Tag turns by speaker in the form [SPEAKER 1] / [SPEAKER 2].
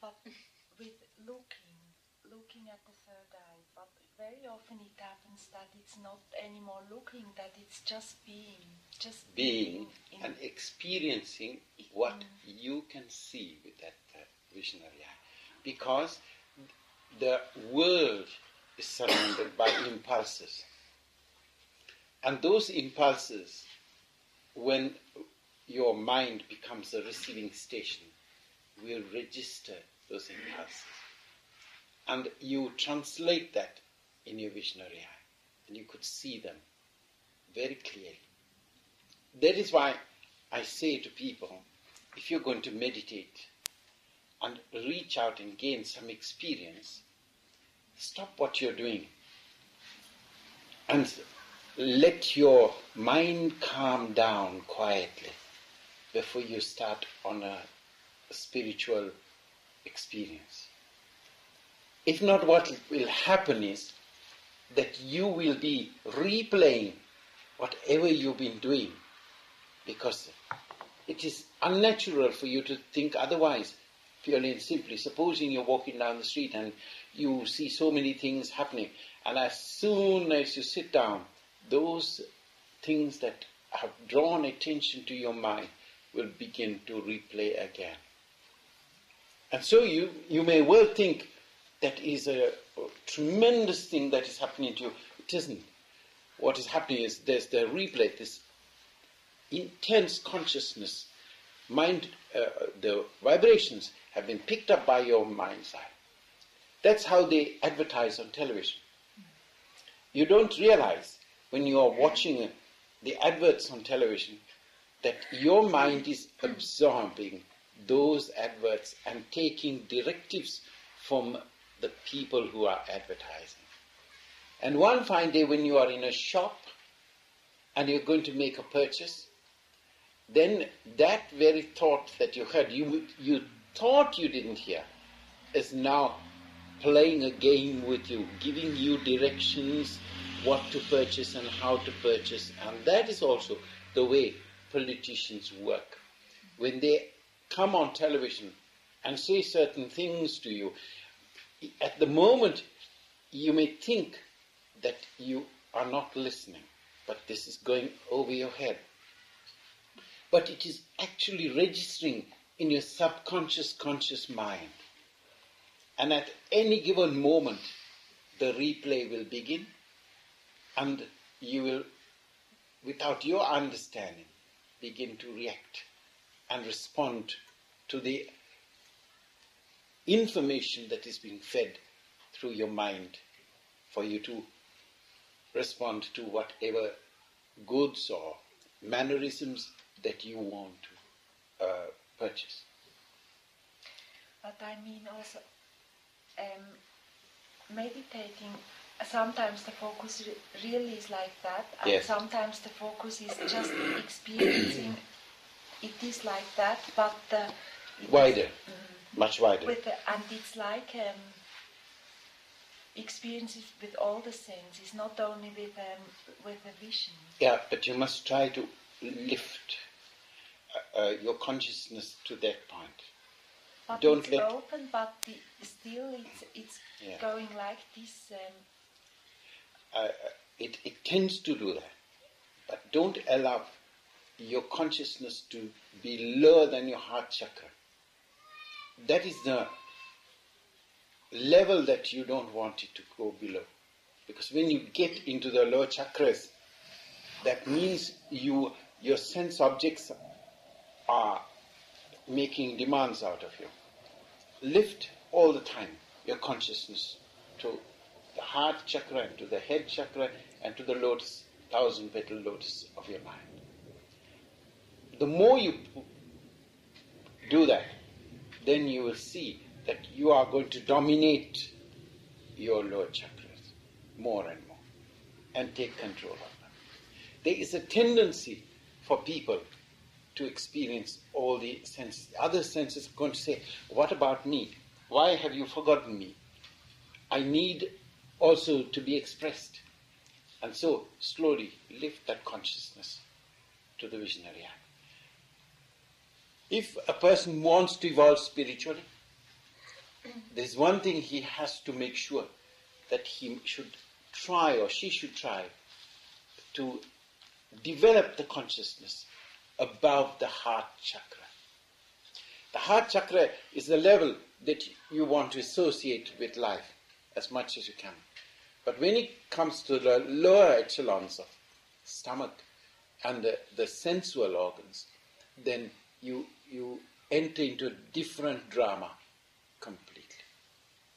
[SPEAKER 1] But with looking, looking at the third eye, but very often it happens that it's not anymore looking, that it's just being, just
[SPEAKER 2] being
[SPEAKER 1] in-
[SPEAKER 2] and experiencing what
[SPEAKER 1] Mm.
[SPEAKER 2] you can see with that uh, visionary eye. Because the world is surrounded by impulses. And those impulses, when your mind becomes a receiving station, will register those impulses. And you translate that in your visionary eye, and you could see them very clearly. That is why I say to people if you're going to meditate and reach out and gain some experience, stop what you're doing and let your mind calm down quietly before you start on a spiritual experience. If not, what will happen is that you will be replaying whatever you've been doing because it is unnatural for you to think otherwise, purely and simply. Supposing you're walking down the street and you see so many things happening, and as soon as you sit down, those things that have drawn attention to your mind will begin to replay again. And so you, you may well think that is a, tremendous thing that is happening to you. It isn't. What is happening is there's the replay, this intense consciousness. Mind, uh, the vibrations have been picked up by your mind's eye. That's how they advertise on television. You don't realize when you are watching uh, the adverts on television that your mind is absorbing those adverts and taking directives from the people who are advertising. And one fine day, when you are in a shop and you're going to make a purchase, then that very thought that you heard, you, you thought you didn't hear, is now playing a game with you, giving you directions what to purchase and how to purchase. And that is also the way politicians work. When they come on television and say certain things to you, at the moment you may think that you are not listening, but this is going over your head. But it is actually registering in your subconscious conscious mind. And at any given moment, the replay will begin, and you will, without your understanding, begin to react and respond to the information that is being fed through your mind for you to respond to whatever goods or mannerisms that you want to uh, purchase.
[SPEAKER 1] But I mean also um, meditating. Sometimes the focus re- really is like that, and
[SPEAKER 2] Yes.
[SPEAKER 1] sometimes the focus is just experiencing. It is like that, but uh, it is-
[SPEAKER 2] Wider, much wider.
[SPEAKER 1] with the, and it's like um, experiences with all the senses, not only with um, with the vision.
[SPEAKER 2] Yeah, but you must try to lift uh, uh, your consciousness to that point.
[SPEAKER 1] But
[SPEAKER 2] Don't
[SPEAKER 1] it's
[SPEAKER 2] let-
[SPEAKER 1] open, but the, still it's it's
[SPEAKER 2] Yeah.
[SPEAKER 1] going like this. Um,
[SPEAKER 2] uh, it, it tends to do that. But don't allow your consciousness to be lower than your heart chakra. That is the level that you don't want it to go below. Because when you get into the lower chakras, that means you your sense objects are making demands out of you. Lift all the time your consciousness to the heart chakra and to the head chakra and to the lotus, thousand petal lotus of your mind. The more you do that, then you will see that you are going to dominate your lower chakras more and more and take control of them. There is a tendency for people to experience all the senses. Other senses are going to say, What about me? Why have you forgotten me? I need also to be expressed. And so, slowly lift that consciousness to the visionary eye. If a person wants to evolve spiritually, there's one thing he has to make sure that he should try or she should try to develop the consciousness above the heart chakra. The heart chakra is the level that you want to associate with life as much as you can. But when it comes to the lower echelons of stomach and the, the sensual organs, then you, you enter into a different drama.